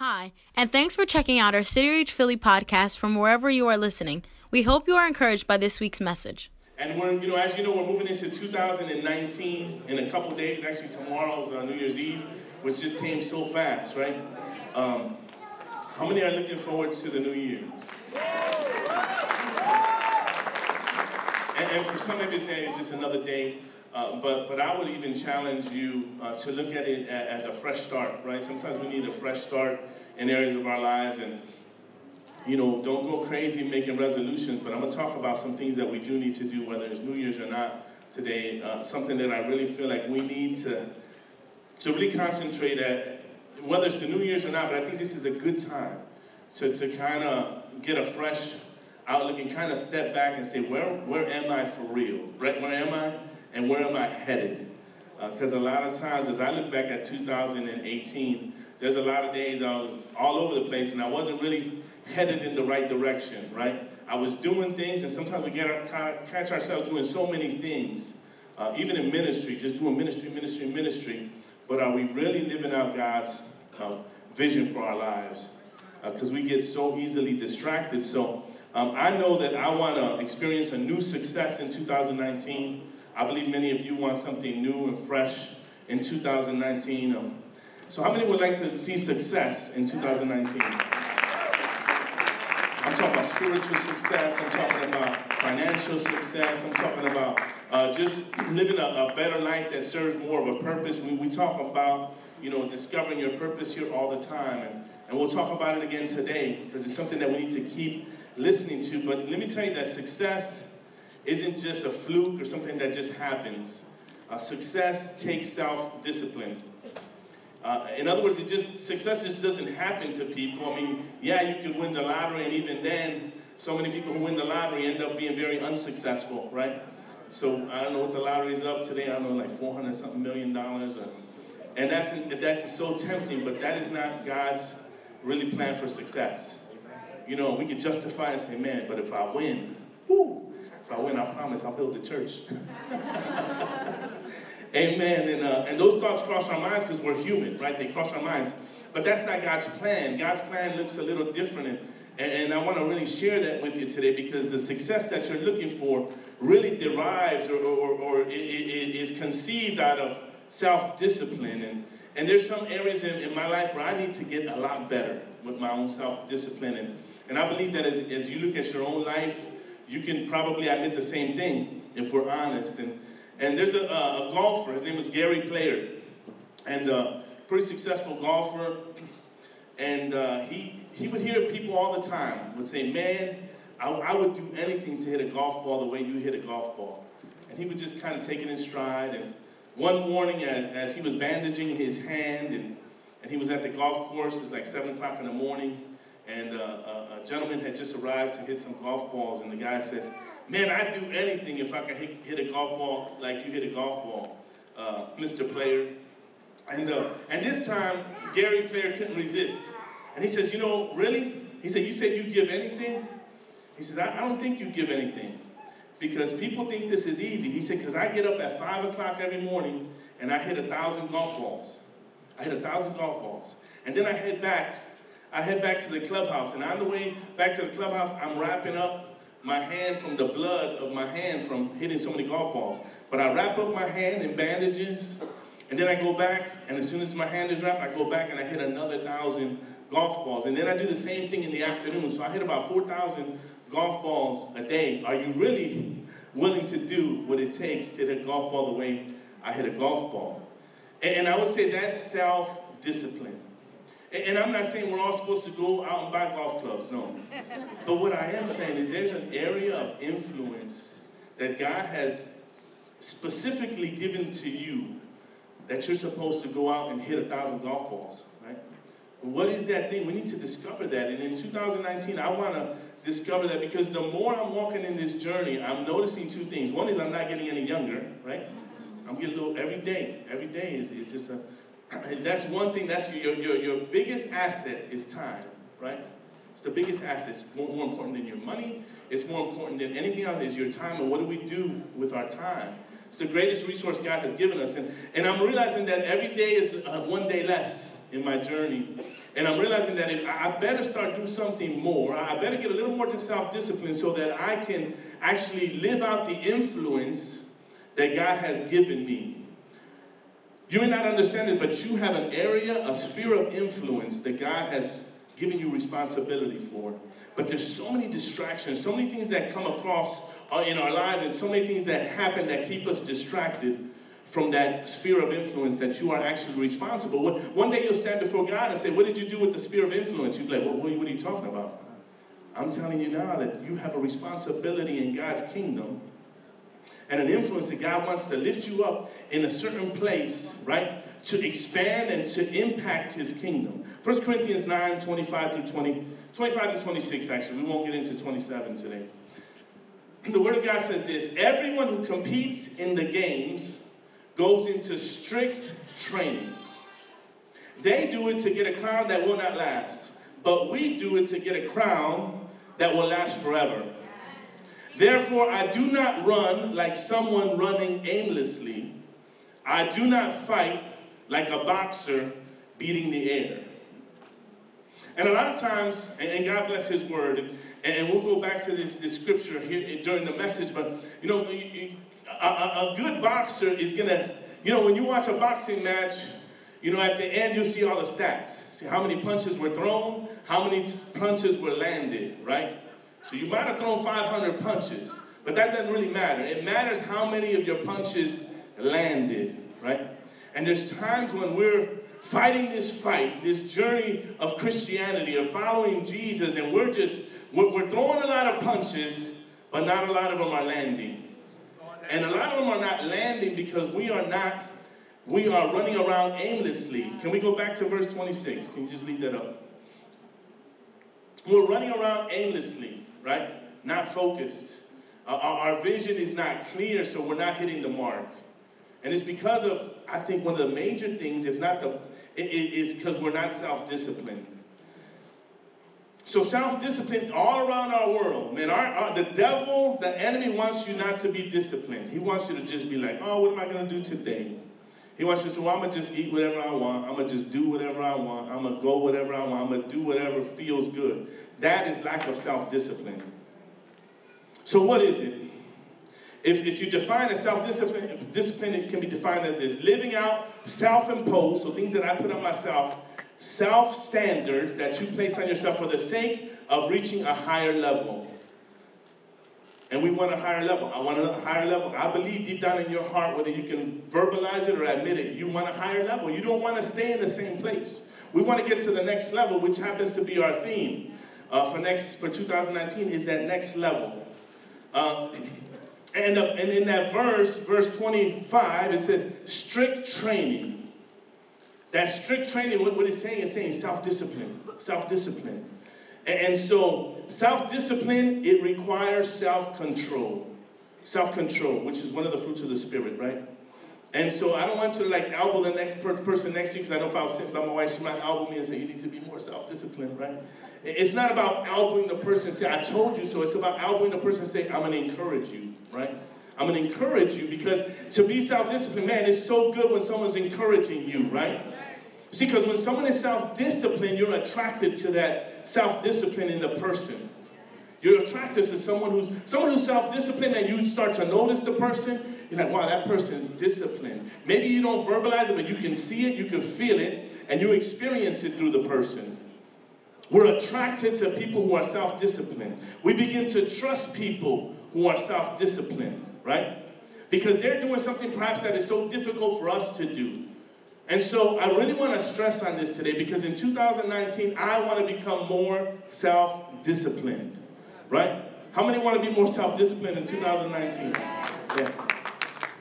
Hi, and thanks for checking out our City Reach Philly podcast from wherever you are listening. We hope you are encouraged by this week's message. And you know, as you know, we're moving into 2019 in a couple days. Actually, tomorrow's uh, New Year's Eve, which just came so fast, right? Um, how many are looking forward to the new year? And, and for some of you, it's just another day. Uh, but, but I would even challenge you uh, to look at it as a fresh start, right? Sometimes we need a fresh start in areas of our lives. And, you know, don't go crazy making resolutions, but I'm going to talk about some things that we do need to do, whether it's New Year's or not today. Uh, something that I really feel like we need to, to really concentrate at, whether it's the New Year's or not, but I think this is a good time to, to kind of get a fresh outlook and kind of step back and say, where, where am I for real? Right? Where am I? And where am I headed? Because uh, a lot of times, as I look back at 2018, there's a lot of days I was all over the place and I wasn't really headed in the right direction, right? I was doing things, and sometimes we get our, catch ourselves doing so many things, uh, even in ministry, just doing ministry, ministry, ministry. But are we really living out God's uh, vision for our lives? Because uh, we get so easily distracted. So um, I know that I want to experience a new success in 2019. I believe many of you want something new and fresh in 2019. Um, so, how many would like to see success in 2019? I'm talking about spiritual success. I'm talking about financial success. I'm talking about uh, just living a, a, better life that serves more of a purpose. We, we talk about, you know, discovering your purpose here all the time. And, and we'll talk about it again today because it's something that we need to keep listening to. But let me tell you that success isn't just a fluke or something that just happens. Uh, success takes self-discipline. Uh, in other words, it just success just doesn't happen to people. I mean, yeah, you can win the lottery, and even then, so many people who win the lottery end up being very unsuccessful, right? So I don't know what the lottery is up today. I don't know, like 400 something million dollars, and that's that's so tempting. But that is not God's really plan for success. You know, we can justify and say, man, but if I win, whoo, if I win, I promise I'll build a church. Amen. And, uh, and those thoughts cross our minds because we're human, right? They cross our minds. But that's not God's plan. God's plan looks a little different. And, and, I want to really share that with you today because the success that you're looking for really derives or, or, or it, it is conceived out of self discipline. And, and there's some areas in, in my life where I need to get a lot better with my own self discipline. And, and I believe that as, as you look at your own life, you can probably admit the same thing if we're honest. And, and there's a, a golfer, his name is Gary Player, and uh, pretty successful golfer. And uh, he, he would hear people all the time would say, man, I, I would do anything to hit a golf ball the way you hit a golf ball. And he would just kind of take it in stride. And one morning, as, as he was bandaging his hand, and, and he was at the golf course, it's like 7 o'clock in the morning, and uh, a, a, gentleman had just arrived to hit some golf balls, and the guy says, "Man, I'd do anything if I could hit, hit a golf ball like you hit a golf ball, uh, Mr. Player." And uh, and this time, Gary Player couldn't resist, and he says, "You know, really?" He said, "You said you give anything?" He says, I, I don't think you give anything." Because people think this is easy. He said, because I get up at 5 o'clock every morning and I hit a thousand golf balls. I hit a thousand golf balls. And then I head back I head back to the clubhouse, and on the way back to the clubhouse, I'm wrapping up my hand from the blood of my hand from hitting so many golf balls. But I wrap up my hand in bandages, and then I go back, and as soon as my hand is wrapped, I go back and I hit another thousand golf balls. And then I do the same thing in the afternoon. So I hit about 4,000 golf balls a day. Are you really willing to do what it takes to hit a golf ball the way I hit a golf ball? And, I would say that's self discipline. And I'm not saying we're all supposed to go out and buy golf clubs, no. but what I am saying is there's an area of influence that God has specifically given to you that you're supposed to go out and hit a thousand golf balls, right? What is that thing? We need to discover that. And in 2019, I want to discover that because the more I'm walking in this journey, I'm noticing two things. One is I'm not getting any younger, right? Mm-hmm. I'm getting a little every day. Every day is, is just a that's one thing, that's your, your, your biggest asset is time, right? It's the biggest asset. It's more, more important than your money. It's more important than anything else is your time. And what do we do with our time? It's the greatest resource God has given us. And, and I'm realizing that every day is uh, one day less in my journey. And I'm realizing that if, I better start doing something more. I better get a little more self-discipline so that I can actually live out the influence that God has given me. You may not understand it, but you have an area, a sphere of influence that God has given you responsibility for. But there's so many distractions, so many things that come across uh, in our lives, and so many things that happen that keep us distracted from that sphere of influence that you are actually responsible. One day you'll stand before God and say, What did you do with the sphere of influence? You'll be like, well, what are you talking about? I'm telling you now that you have a responsibility in God's kingdom and an influence that God wants to lift you up in a certain place, right? To expand and to impact his kingdom. 1 Corinthians 9, 25 through 20, 25 and 26, actually. We won't get into 27 today. The Word of God says this Everyone who competes in the games goes into strict training. They do it to get a crown that will not last, but we do it to get a crown that will last forever. Therefore, I do not run like someone running aimlessly. I do not fight like a boxer beating the air. And a lot of times, and, God bless His word, and, we'll go back to this, this scripture here during the message, but you know, a, a, a good boxer is gonna, you know, when you watch a boxing match, you know, at the end you'll see all the stats. See how many punches were thrown, how many punches were landed, right? So you might have thrown 500 punches, but that doesn't really matter. It matters how many of your punches landed, right? And there's times when we're fighting this fight, this journey of Christianity, of following Jesus, and we're just, we're, we're throwing a lot of punches, but not a lot of them are landing. And a lot of them are not landing because we are not, we are running around aimlessly. Can we go back to verse 26? Can you just leave that up? We're running around aimlessly, right? Not focused. Uh, our, our vision is not clear, so we're not hitting the mark. And it's because of, I think, one of the major things, if not the, is because we're not self-disciplined. So self-discipline all around our world, man. Our, our, the devil, the enemy wants you not to be disciplined. He wants you to just be like, oh, what am I going to do today? He wants you to say, well, I'm going to just eat whatever I want. I'm going to just do whatever I want. I'm going to go whatever I want. I'm going to do whatever feels good. That is lack of self-discipline. So what is it? If, if you define a self-discipline, discipline, can be defined as this. Living out self-imposed, so things that I put on myself, self standards that you place on yourself for the sake of reaching a higher level. And we want a higher level. I want a higher level. I believe deep down in your heart, whether you can verbalize it or admit it, you want a higher level. You don't want to stay in the same place. We want to get to the next level, which happens to be our theme uh, for next for 2019 is that next level. Uh, and, uh, and in that verse, verse 25, it says strict training. That strict training, what, what it's saying is saying self-discipline, self-discipline. And, and so self-discipline, it requires self-control. Self-control, which is one of the fruits of the spirit, right? And so I don't want to like elbow the next per- person next to you because I know if I was sitting by my wife, she might elbow me and say, you need to be more self-disciplined, right? It's not about elbowing the person and say, I told you so. It's about elbowing the person and say, I'm going to encourage you, right? I'm going to encourage you because to be self-disciplined, man, it's so good when someone's encouraging you, right? See, because when someone is self-disciplined, you're attracted to that self-discipline in the person. You're attracted to someone who's someone who's self-disciplined, and you start to notice the person. You're like, wow, that person's disciplined. Maybe you don't verbalize it, but you can see it, you can feel it, and you experience it through the person. We're attracted to people who are self disciplined. We begin to trust people who are self disciplined, right? Because they're doing something perhaps that is so difficult for us to do. And so I really want to stress on this today because in 2019, I want to become more self disciplined, right? How many want to be more self disciplined in 2019? Yeah.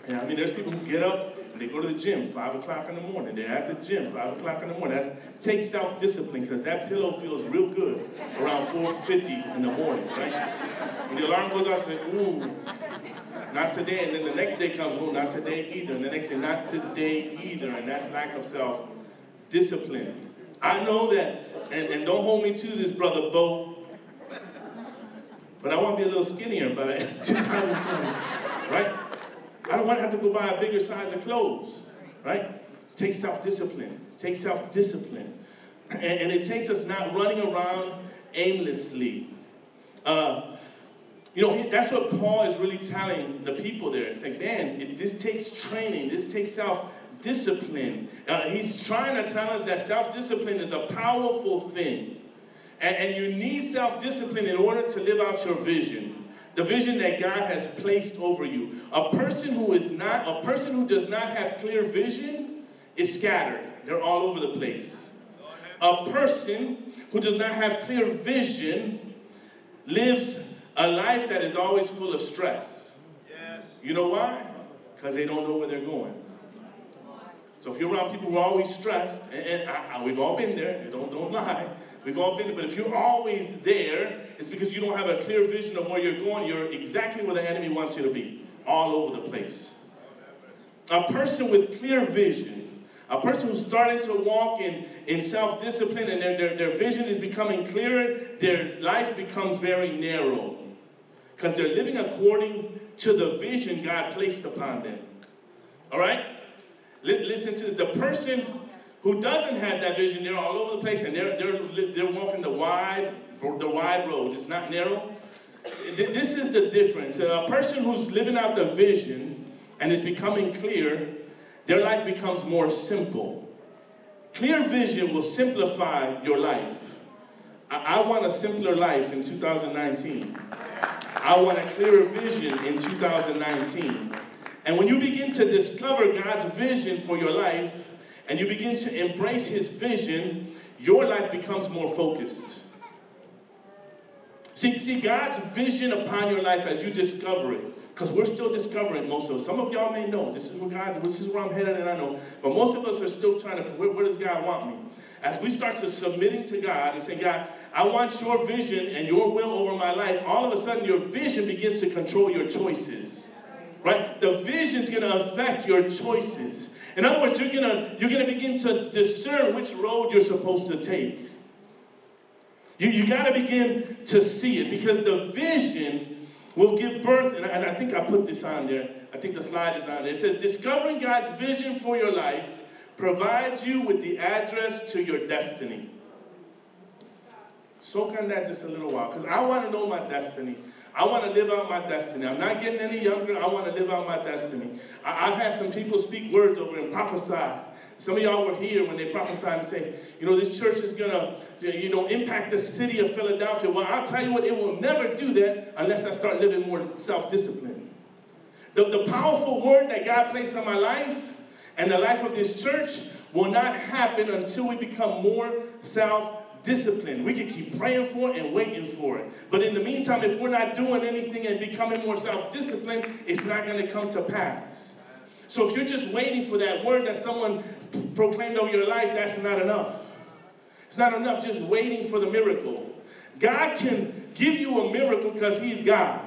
Yeah, I mean, there's people who get up and they go to the gym, 5 o'clock in the morning. They're at the gym, 5 o'clock in the morning. That's take self-discipline because that pillow feels real good around 4.50 in the morning, right? When the alarm goes off, say, ooh, not today. And then the next day comes, oh, not today either. And the next day, not today either. And that's lack of self-discipline. I know that, and, and don't hold me to this, Brother Bo, but I want to be a little skinnier by 2020, right? I don't want to have to go buy a bigger size of clothes, right? Take self-discipline. Take self-discipline. And, and it takes us not running around aimlessly. Uh, you know, that's what Paul is really telling the people there. It's like, man, it, this takes training, this takes self discipline. Uh, he's trying to tell us that self discipline is a powerful thing. And, and you need self discipline in order to live out your vision. The vision that God has placed over you. A person who is not, a person who does not have clear vision is scattered. They're all over the place. A person who does not have clear vision lives a life that is always full of stress. Yes. You know why? Because they don't know where they're going. So if you're around people who are always stressed, and, and I, I, we've all been there, don't, don't lie, we've all been there, but if you're always there, it's because you don't have a clear vision of where you're going. You're exactly where the enemy wants you to be, all over the place. A person with clear vision, a person who's starting to walk in, in self discipline and their, their, their vision is becoming clearer, their life becomes very narrow because they're living according to the vision God placed upon them. All right? Listen to the person who doesn't have that vision, they're all over the place and they're, they're, they're walking the wide, the wide road. It's not narrow. This is the difference. A person who's living out the vision and is becoming clear, their life becomes more simple. Clear vision will simplify your life. I, I want a simpler life in 2019. I want a clearer vision in 2019. And when you begin to discover God's vision for your life and you begin to embrace His vision, your life becomes more focused. See, see God's vision upon your life as you discover it. Because we're still discovering most of us. Some of y'all may know this is where God, this is where I'm headed, and I know. But most of us are still trying to, where, where does God want me? As we start to submitting to God and say, God, I want your vision and your will over my life, all of a sudden your vision begins to control your choices. Right? The vision is going to affect your choices. In other words, you're to you're to begin to discern which road you're supposed to take. You, you got to begin to see it because the vision will give birth, and I, and I think I put this on there. I think the slide is on there. It says, Discovering God's vision for your life provides you with the address to your destiny. Soak on that just a little while, because I want to know my destiny. I want to live out my destiny. I'm not getting any younger. I want to live out my destiny. I, have had some people speak words over and prophesy. Some of y'all were here when they prophesied and say, you know, this church is going to, you know, impact the city of Philadelphia. Well, I'll tell you what, it will never do that unless I start living more self-discipline. The, the powerful word that God placed on my life and the life of this church will not happen until we become more self discipline. We can keep praying for it and waiting for it. But in the meantime, if we're not doing anything and becoming more self disciplined, it's not going to come to pass. So if you're just waiting for that word that someone proclaimed over your life, that's not enough. It's not enough just waiting for the miracle. God can give you a miracle because He's God.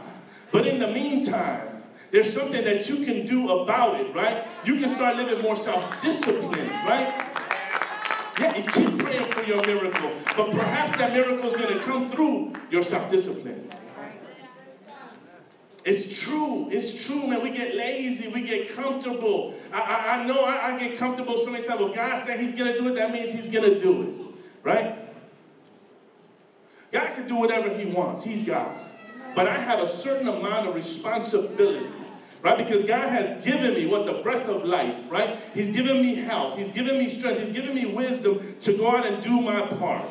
But in the meantime, there's something that you can do about it, right? You can start living more self disciplined, right? You keep praying for your miracle. But perhaps that miracle is going to come through your self discipline. It's true. It's true, man. We get lazy. We get comfortable. I, I, I know I, I, get comfortable so many times. Well, God said He's going to do it. That means He's going to do it. Right? God can do whatever He wants. He's God. But I have a certain amount of responsibility right? Because God has given me what the breath of life, right? He's given me health, He's given me strength, He's given me wisdom to go out and do my part.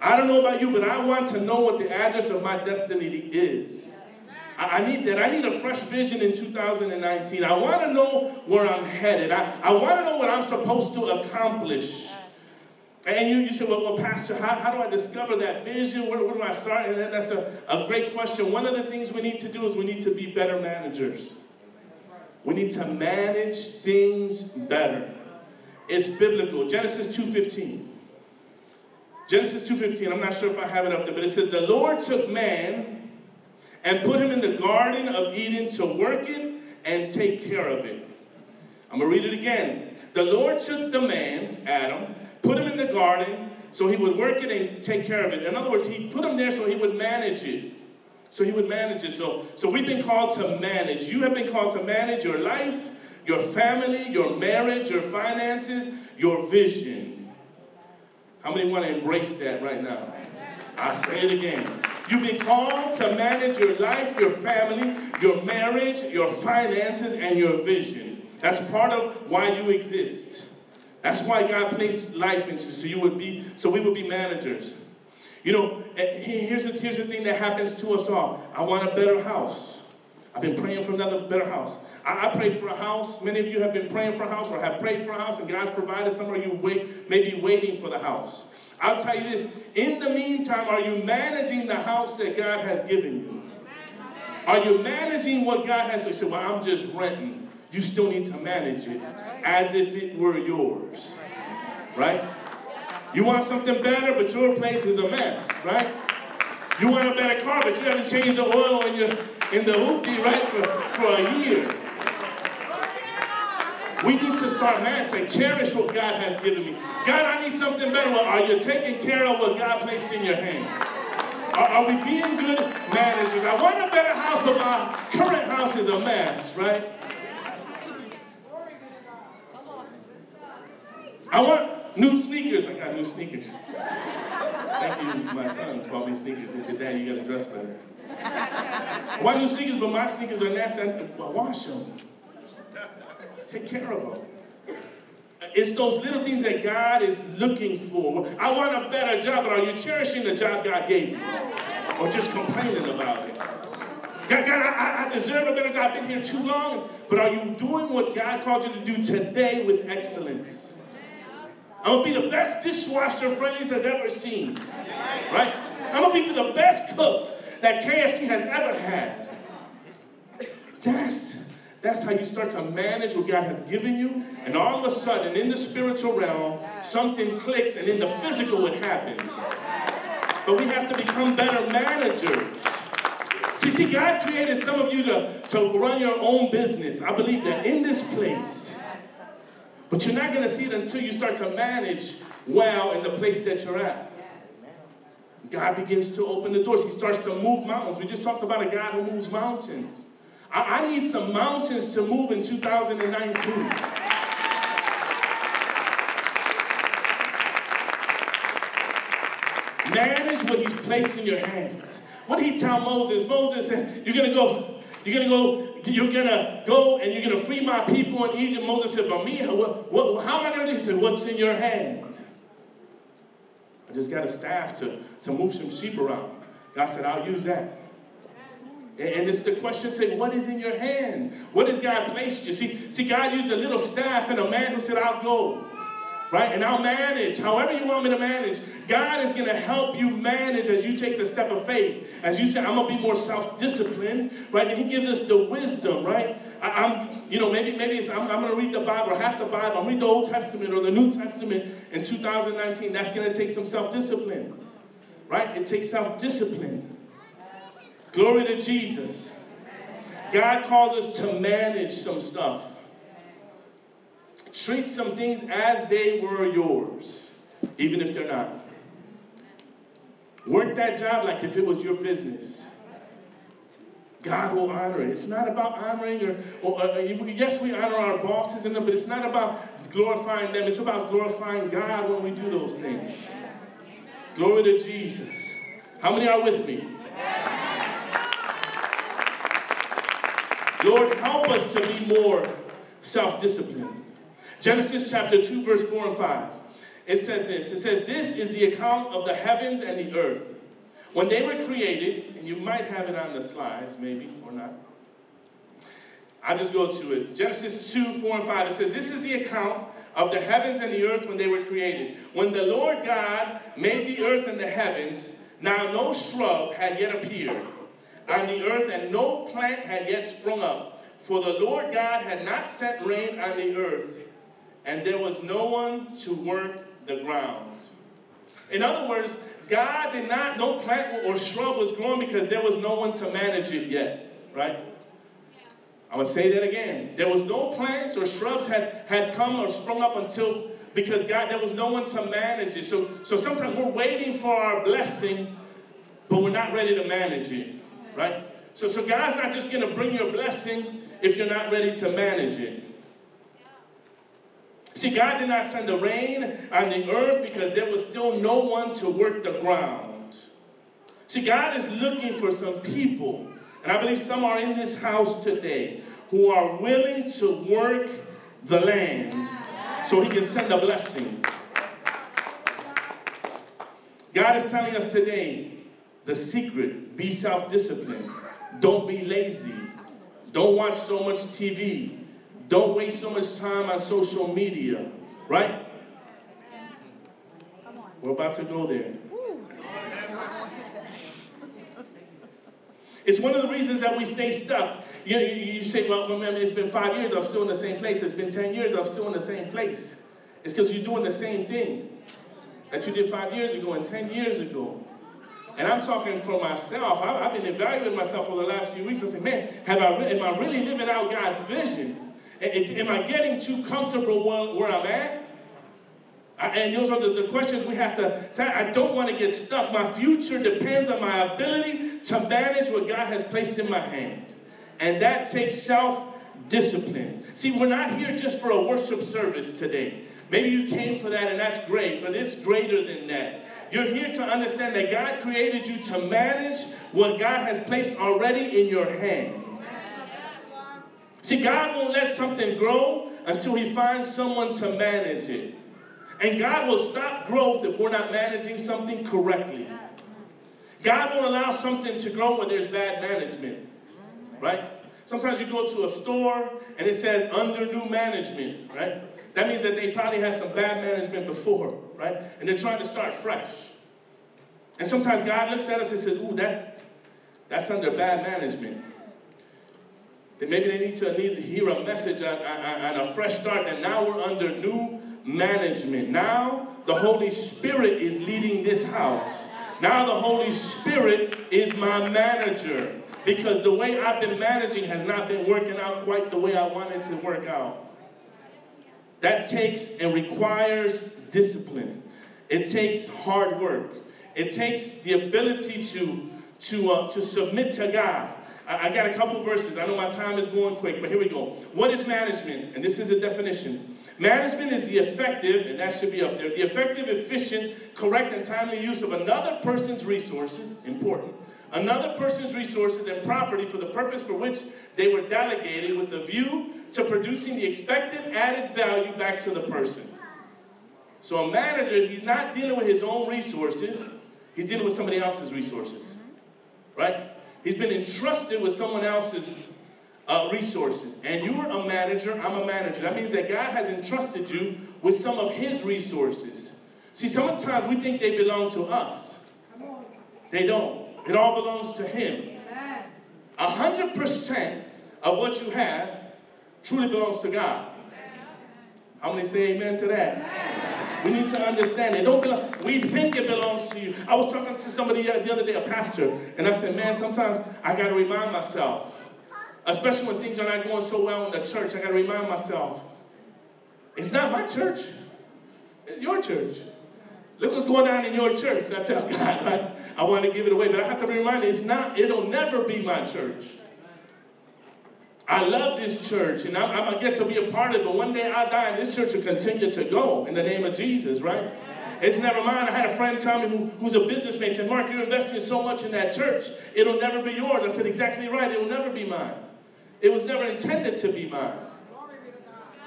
I don't know about you, but I want to know what the address of my destiny is. I, need that. I need a fresh vision in 2019. I want to know where I'm headed. I, I want to know what I'm supposed to accomplish. And you, you say, well, well Pastor, how, how do I discover that vision? Where, where do I start? And that's a, a great question. One of the things we need to do is we need to be better managers. We need to manage things better. It's biblical. Genesis 2:15. Genesis 2:15. I'm not sure if I have it up there, but it says the Lord took man and put him in the garden of Eden to work it and take care of it. I'm going to read it again. The Lord took the man, Adam, put him in the garden so he would work it and take care of it. In other words, he put him there so he would manage it so he would manage it. So, so we've been called to manage. You have been called to manage your life, your family, your marriage, your finances, your vision. How many want to embrace that right now? I say it again. You've been called to manage your life, your family, your marriage, your finances, and your vision. That's part of why you exist. That's why God placed life into so you would be so we would be managers. You know, here's the, here's the thing that happens to us all. I want a better house. I've been praying for another better house. I, I prayed for a house. Many of you have been praying for a house or have prayed for a house, and God's provided. Some of you wait, may be waiting for the house. I'll tell you this in the meantime, are you managing the house that God has given you? Are you managing what God has? You say, well, I'm just renting. You still need to manage it as if it were yours. Right? You want something better, but your place is a mess, right? You want a better car, but you haven't changed the oil in your in the hoopty, right, for, for a year. We need to start managing, cherish what God has given me. God, I need something better. Well, are you taking care of what God placed in your hand? Are, are we being good managers? I want a better house, but my current house is a mess, right? I want new sneakers. I got new sneakers. Thank you. My sons bought me sneakers. They said, Dad, you got to dress better. Why new sneakers, but my sneakers are nasty. I wash them. Take care of them. It's those little things that God is looking for. I want a better job, but are you cherishing the job God gave you? Or just complaining about it? God, God I, I deserve a better job. I've been here too long. But are you doing what God called you to do today with excellence? I'm to be the best dishwasher Friendly's has ever seen. Right? I'm to be the best cook that KFC has ever had. That's that's how you start to manage what God has given you. And all of a sudden, in the spiritual realm, something clicks, and in the physical, it happens. But we have to become better managers. See, see, God created some of you to, to run your own business. I believe that in this place. But you're not going to see it until you start to manage well in the place that you're at. God begins to open the doors. He starts to move mountains. We just talked about a God who moves mountains. I, I need some mountains to move in 2019. Manage what he's placed in your hands. What did he tell Moses? Moses said, You're gonna go, you're gonna go, you're gonna go and you're gonna free my people in Egypt. Moses said, But me, what, what, how am I gonna do? He said, What's in your hand? I just got a staff to, to move some sheep around. God said, I'll use that. And it's the question say, what is in your hand? What has God placed you? See, see, God used a little staff and a man who said, I'll go. Right? And I'll manage. However you want me to manage. God is going to help you manage as you take the step of faith. As you say, I'm going to be more self-disciplined. Right? And he gives us the wisdom, right? I, am you know, maybe maybe it's, I'm, I'm going to read the Bible, half the Bible. I'm read the Old Testament or the New Testament in 2019. That's going to take some self-discipline. Right? It takes self-discipline. Glory to Jesus. God calls us to manage some stuff. Treat some things as they were yours, even if they're not. Work that job like if it was your business. God will honor it. It's not about honoring or, or uh, yes, we honor our bosses, and them, but it's not about glorifying them. It's about glorifying God when we do those things. Glory to Jesus. How many are with me? Lord, help us to be more self disciplined. Genesis chapter 2, verse 4 and 5. It says this It says, This is the account of the heavens and the earth. When they were created, and you might have it on the slides, maybe, or not. I'll just go to it. Genesis 2, 4 and 5. It says, This is the account of the heavens and the earth when they were created. When the Lord God made the earth and the heavens, now no shrub had yet appeared on the earth, and no plant had yet sprung up. For the Lord God had not sent rain on the earth, and there was no one to work the ground. In other words, God did not, no plant or shrub was growing because there was no one to manage it yet, right? I would say that again. There was no plants or shrubs had, had come or sprung up until because God, there was no one to manage it. So, so sometimes we're waiting for our blessing, but we're not ready to manage it right? So, so God's not just going to bring you a blessing if you're not ready to manage it. See, God did not send the rain on the earth because there was still no one to work the ground. See, God is looking for some people, and I believe some are in this house today, who are willing to work the land so He can send a blessing. God is telling us today the secret be self disciplined. Don't be lazy. Don't watch so much TV. Don't waste so much time on social media, right? We're about to go there. It's one of the reasons that we stay stuck. You, you, you say, well, remember, it's been five years, I'm still in the same place. It's been 10 years, I'm still in the same place. It's because you're doing the same thing that you did five years ago and 10 years ago. And I'm talking for myself. I, have been evaluating myself for the last few weeks. I said, man, have I, am I really living out God's vision? Am I getting too comfortable where, I'm at? And those are the, questions we have to. I don't want to get stuck. My future depends on my ability to manage what God has placed in my hand. And that takes self discipline. See, we're not here just for a worship service today. Maybe you came for that and that's great, but it's greater than that. You're here to understand that God created you to manage what God has placed already in your hand. See, God won't let something grow until He finds someone to manage it. And God will stop growth if we're not managing something correctly. God won't allow something to grow where there's bad management. Right? Sometimes you go to a store and it says under new management, right? That means that they probably had some bad management before, right? And they're trying to start fresh. And sometimes God looks at us and says, ooh, that, that's under bad management. Then maybe they need to need hear a message on, on a fresh start, and now we're under new management. Now the Holy Spirit is leading this house. Now the Holy Spirit is my manager because the way I've been managing has not been working out quite the way I wanted it to work out. That takes and requires discipline. It takes hard work. It takes the ability to, to, uh, to submit to God. I, I got a couple verses. I know my time is going quick, but here we go. What is management? And this is the definition. Management is the effective, and that should be up there, the effective, efficient, correct, and timely use of another person's resources, important, another person's resources and property for the purpose for which they were delegated with a view to producing the expected added value back to the person. So a manager, he's not dealing with his own resources, he's dealing with somebody else's resources. Right? He's been entrusted with someone else's uh, resources. And you're a manager, I'm a manager. That means that God has entrusted you with some of his resources. See, sometimes we think they belong to us. They don't. It all belongs to him. A hundred percent of what you have truly belongs to God. How many say amen to that? We need to understand it. Don't belong, we think it belongs to you. I was talking to somebody the other day, a pastor, and I said, man, sometimes I got to remind myself, especially when things are not going so well in the church, I got to remind myself, it's not my church. It's your church. Look what's going on in your church. I tell God, right? I want to give it away, but I have to be reminded, it's not, it'll never be my church. I love this church and I'm, I'm going to get to be a part of it, but one day I die and this church will continue to go in the name of Jesus, right? It's never mine. I had a friend tell me who, who's a businessman said, Mark, you're investing so much in that church, it'll never be yours. I said, exactly right, it will never be mine. It was never intended to be mine.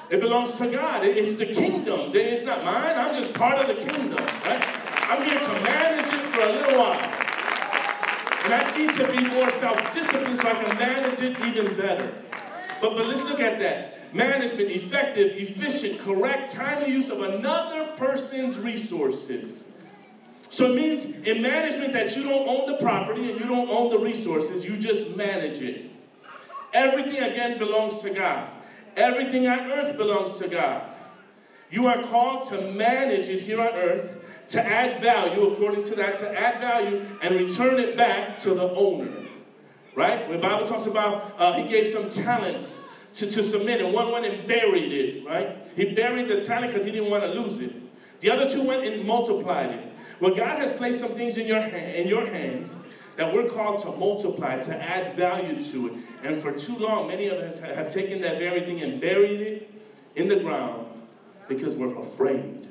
It belongs to God. It's the kingdom. It's not mine. I'm just part of the kingdom, right? I'm here to manage it for a little while. And I need to be more self-disciplined so I can manage it even better. But, but let's look at that. Management, effective, efficient, correct, timely use of another person's resources. So it means in management that you don't own the property and you don't own the resources, you just manage it. Everything again belongs to God. Everything on earth belongs to God. You are called to manage it here on earth, to add value, according to that, to add value and return it back to the owner right? The Bible talks about uh, he gave some talents to, to submit, and one went and buried it, right? He buried the talent because he didn't want to lose it. The other two went and multiplied it. Well, God has placed some things in your hand, in your hands that we're called to multiply, to add value to it. And for too long, many of us have taken that very thing and buried it in the ground Because we're afraid,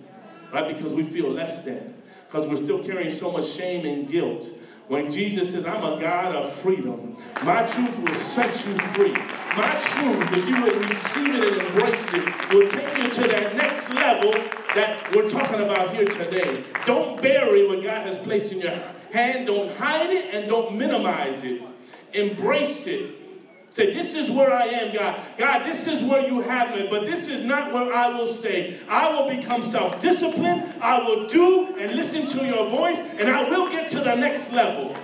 right? Because we feel less than, because we're still carrying so much shame and guilt. When Jesus says, I'm a God of freedom, my truth will set you free. My truth, if you will receive it and embrace it, will take you to that next level that we're talking about here today. Don't bury what God has placed in your hand. Don't hide it and don't minimize it. Embrace it. Say, this is where I am, God. God, this is where you have me, but this is not where I will stay. I will become self disciplined. I will do and listen to your voice, and I will get to the next level.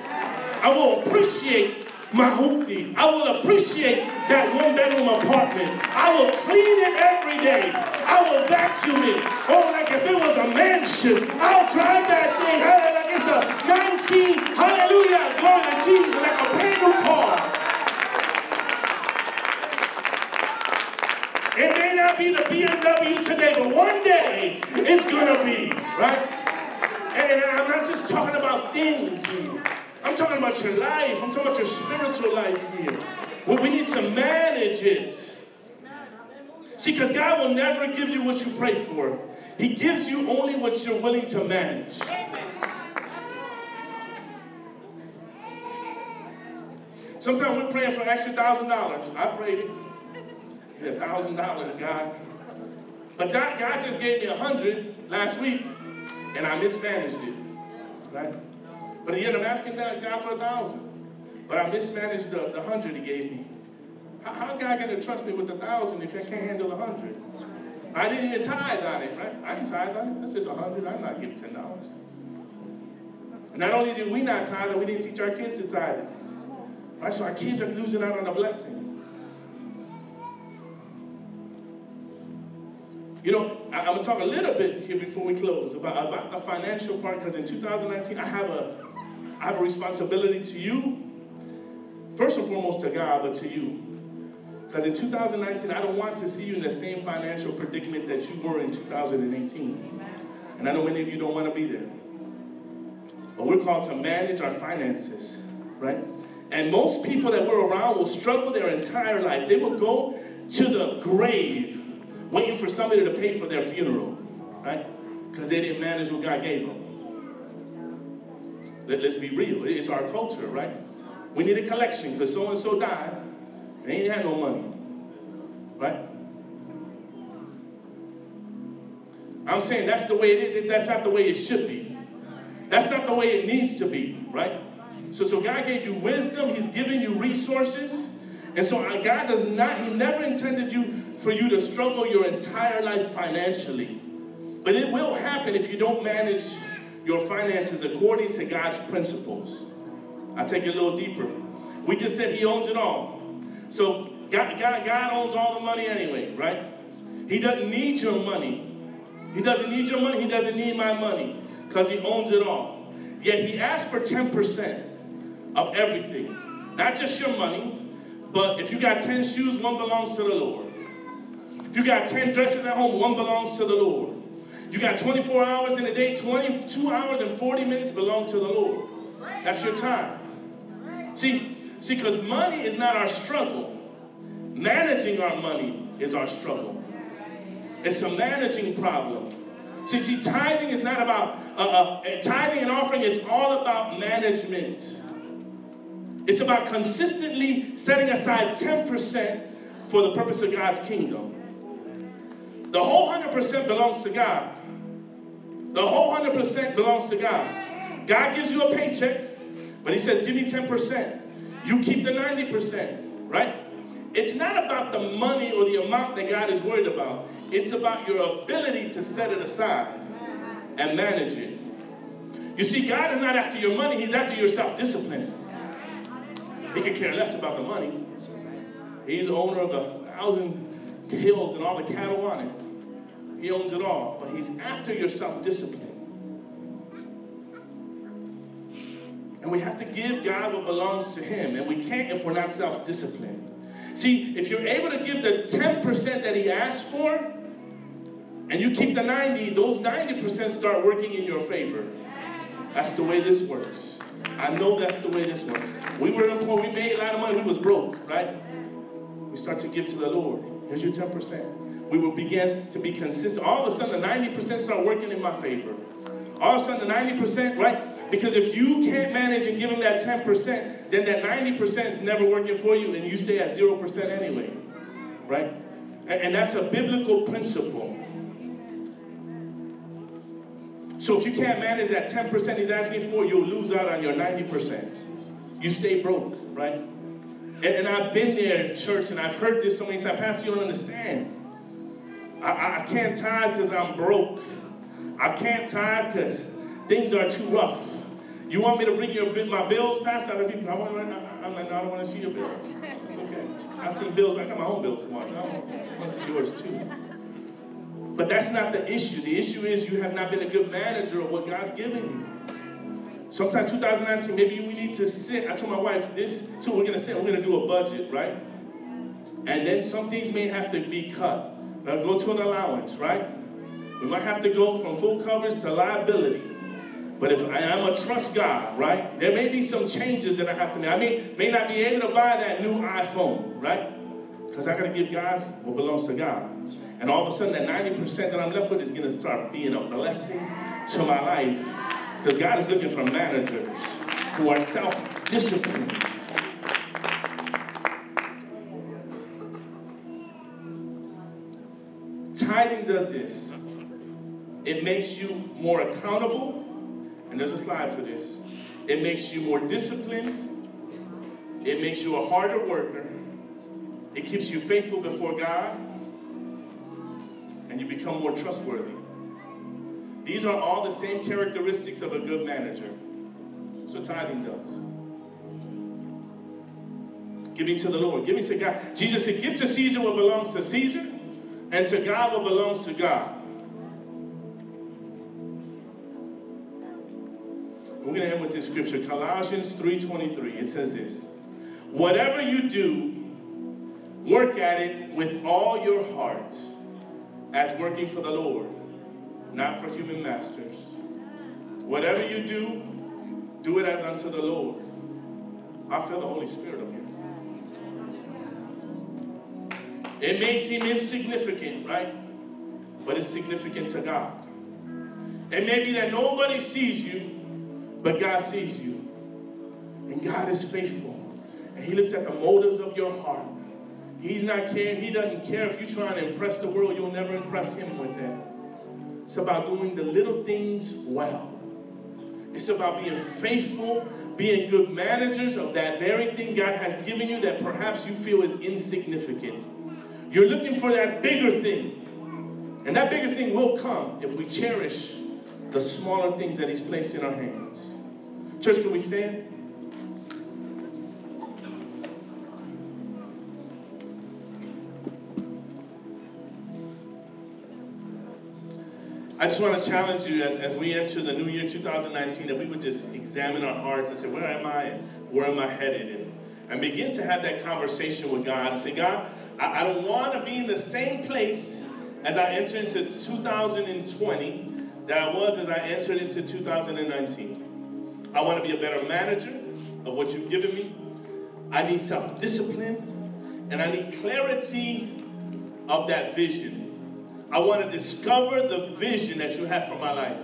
I will appreciate my hoopty. I will appreciate that one bedroom apartment. I will clean it every day. I will vacuum it. Oh, like if it was a mansion, I'll drive that thing. Like it's a 19, hallelujah, glory to Jesus, like a brand car. Not be the BMW today, but one day it's gonna be, right? And I'm not just talking about things here. I'm talking about your life. I'm talking about your spiritual life here. Well, we need to manage it. See, because God will never give you what you pray for. He gives you only what you're willing to manage. Sometimes we're praying for extra thousand dollars. I prayed it a thousand dollars, God. But God, just gave me a hundred last week, and I mismanaged it. Right? But ended up asking God for a thousand. But I mismanaged the, the hundred he gave me. How, how God gonna trust me with a thousand if I can't handle a hundred? I didn't even tithe on it, right? I didn't tithe on it. That's just a hundred. I'm not giving ten dollars. Not only did we not tithe, we didn't teach our kids to tithe. Right? So our kids are losing out on the blessing. You know, I, am gonna talk a little bit here before we close about, about the financial part, because in 2019 I have a I have a responsibility to you, first and foremost to God, but to you. Because in 2019, I don't want to see you in the same financial predicament that you were in 2018. And I know many of you don't want to be there. But we're called to manage our finances, right? And most people that we're around will struggle their entire life. They will go to the grave waiting for somebody to pay for their funeral, right? Because they didn't manage what God gave them. Let, us be real. It's our culture, right? We need a collection because so and so died. And they ain't had no money, right? I'm saying that's the way it is. That's not the way it should be. That's not the way it needs to be, right? So, so God gave you wisdom. He's given you resources. And so uh, God does not, He never intended you for you to struggle your entire life financially. But it will happen if you don't manage your finances according to God's principles. I'll take it a little deeper. We just said He owns it all. So God, God, God owns all the money anyway, right? He doesn't need your money. He doesn't need your money. He doesn't need my money because He owns it all. Yet He asked for 10% of everything. Not just your money, but if you got 10 shoes, one belongs to the Lord. If you got 10 dresses at home, one belongs to the Lord. You got 24 hours in a day, 22 hours and 40 minutes belong to the Lord. That's your time. See, see, because money is not our struggle. Managing our money is our struggle. It's a managing problem. See, see, tithing is not about uh, uh, tithing and offering. It's all about management. It's about consistently setting aside 10% for the purpose of God's kingdom. The whole 100% belongs to God. The whole 100% belongs to God. God gives you a paycheck, but He says, Give me 10%. You keep the 90%, right? It's not about the money or the amount that God is worried about. It's about your ability to set it aside and manage it. You see, God is not after your money, He's after your self discipline. He can care less about the money. He's the owner of a thousand hills and all the cattle on it. He owns it all, but he's after your self-discipline. And we have to give God what belongs to him, and we can't if we're not self-disciplined. See, if you're able to give the 10% that he asked for, and you keep the 90, those 90% start working in your favor. That's the way this works. I know that's the way this works. We were poor, we made a lot of money, we was broke, right? We start to give to the Lord. Here's your 10%. We will begin to be consistent. All of a sudden, the 90% start working in my favor. All of a sudden, the 90%, right? Because if you can't manage and give them that 10%, then that 90% is never working for you and you stay at 0% anyway, right? And, that's a biblical principle. So if you can't manage that 10% he's asking for, you'll lose out on your 90%. You stay broke, right? And, and I've been there church and I've heard this so many times. Pastor, you don't understand. I, I can't tithe because I'm broke. I can't tithe because things are too rough. You want me to bring you my bills, Pastor? Other people, I want. I'm like, no, I don't want to see your bills. It's okay. I see bills. I got my own bills to watch. I want to see yours too. But that's not the issue. The issue is you have not been a good manager of what God's given you. Sometime 2019, maybe we need to sit. I told my wife this, too. we're gonna sit. We're gonna do a budget, right? And then some things may have to be cut. Now go to an allowance, right? We might have to go from full coverage to liability. But if I am a trust God, right? There may be some changes that I have to make. I may, may not be able to buy that new iPhone, right? Because I got to give God what belongs to God. And all of a sudden, that 90% that I'm left with is going to start being a blessing to my life. Because God is looking for managers who are self Tithing does this it makes you more accountable, and there's a slide for this. It makes you more disciplined, it makes you a harder worker, it keeps you faithful before God and you become more trustworthy. These are all the same characteristics of a good manager. So tithing does. Giving to the Lord, giving to God. Jesus said, Give to Caesar what belongs to Caesar, and to God what belongs to God. We're going to end with this scripture, Colossians 3:23. It says this: Whatever you do, work at it with all your heart as working for the Lord, not for human masters. Whatever you do, do it as unto the Lord. I feel the Holy Spirit It may seem insignificant, right? But it's significant to God. It may be that nobody sees you, but God sees you. And God is faithful. And He looks at the motives of your heart. He's not caring. He doesn't care if you're trying to impress the world. You'll never impress him with that. It's about doing the little things well. It's about being faithful, being good managers of that very thing God has given you that perhaps you feel is insignificant. You're looking for that bigger thing. And that bigger thing will come if we cherish the smaller things that He's placed in our hands. Church, can we stand? I just want to challenge you as, as we enter the new year 2019 that we would just examine our hearts and say, where am I where am I headed? And, and begin to have that conversation with God and say, God, I, I don't want to be in the same place as I enter into 2020 that I was as I entered into 2019. I want to be a better manager of what you've given me. I need self discipline and I need clarity of that vision. I want to discover the vision that you have for my life.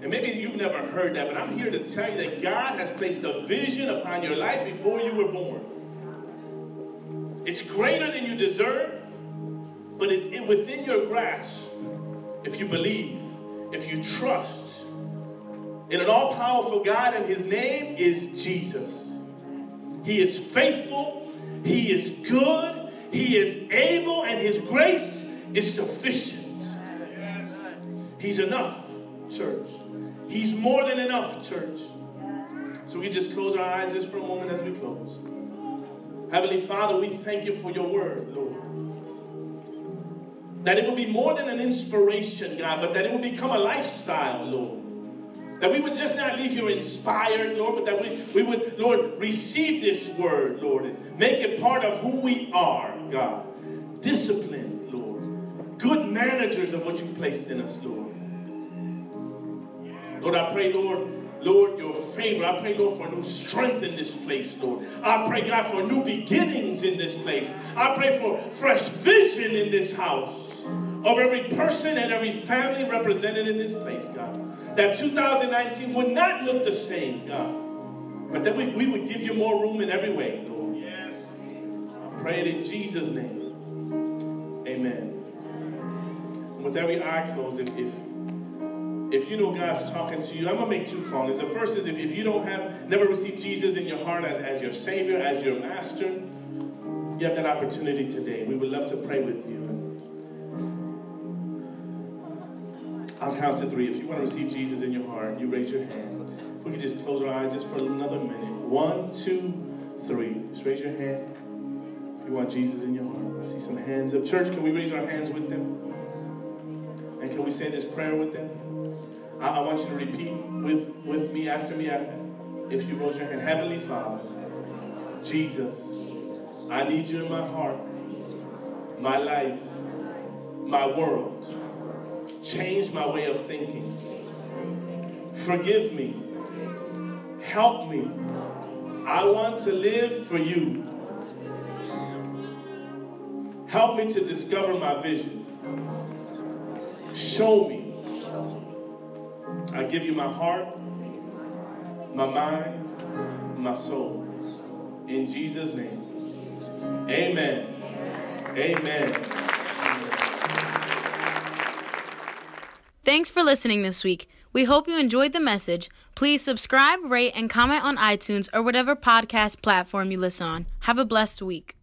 And maybe you've never heard that, but I'm here to tell you that God has placed a vision upon your life before you were born. It's greater than you deserve, but it's within your grasp if you believe, if you trust in an all powerful God, and His name is Jesus. He is faithful, He is good, He is able, and His grace is sufficient. He's enough, church. He's more than enough, church. So we just close our eyes just for a moment as we close. Heavenly Father, we thank you for your word, Lord. That it will be more than an inspiration, God, but that it will become a lifestyle, Lord. That we would just not leave here inspired, Lord, but that we, we would, Lord, receive this word, Lord, and make it part of who we are, God. Disciplined, Lord. good managers of what you placed in us, Lord. Lord, I pray, Lord, Lord, your favor. I pray, Lord, for new strength in this place, Lord. I pray, God, for new beginnings in this place. I pray for fresh vision in this house of every person and every family represented in this place, God. That 2019 would not look the same, God. But that we, we would give you more room in every way, Lord. Yes. I pray it in Jesus' name. Amen. With every eye closed, if, if if you know God's talking to you, I'm gonna make two callings. The first is if, if you don't have never received Jesus in your heart as, as your Savior, as your master, you have that opportunity today. We would love to pray with you. I'll count to three. If you want to receive Jesus in your heart, you raise your hand. If we could just close our eyes just for another minute. One, two, three. Just raise your hand. If you want Jesus in your heart. I see some hands up. Church, can we raise our hands with them? And can we say this prayer with them? I, I want you to repeat with, with me after me. If you raise your hand, Heavenly Father, Jesus, I need you in my heart, my life, my world. Change my way of thinking. Forgive me. Help me. I want to live for you. Help me to discover my vision. Show me I give you my heart, my mind, my soul. In Jesus' name. Amen. Amen. Thanks for listening this week. We hope you enjoyed the message. Please subscribe, rate, and comment on iTunes or whatever podcast platform you listen on. Have a blessed week.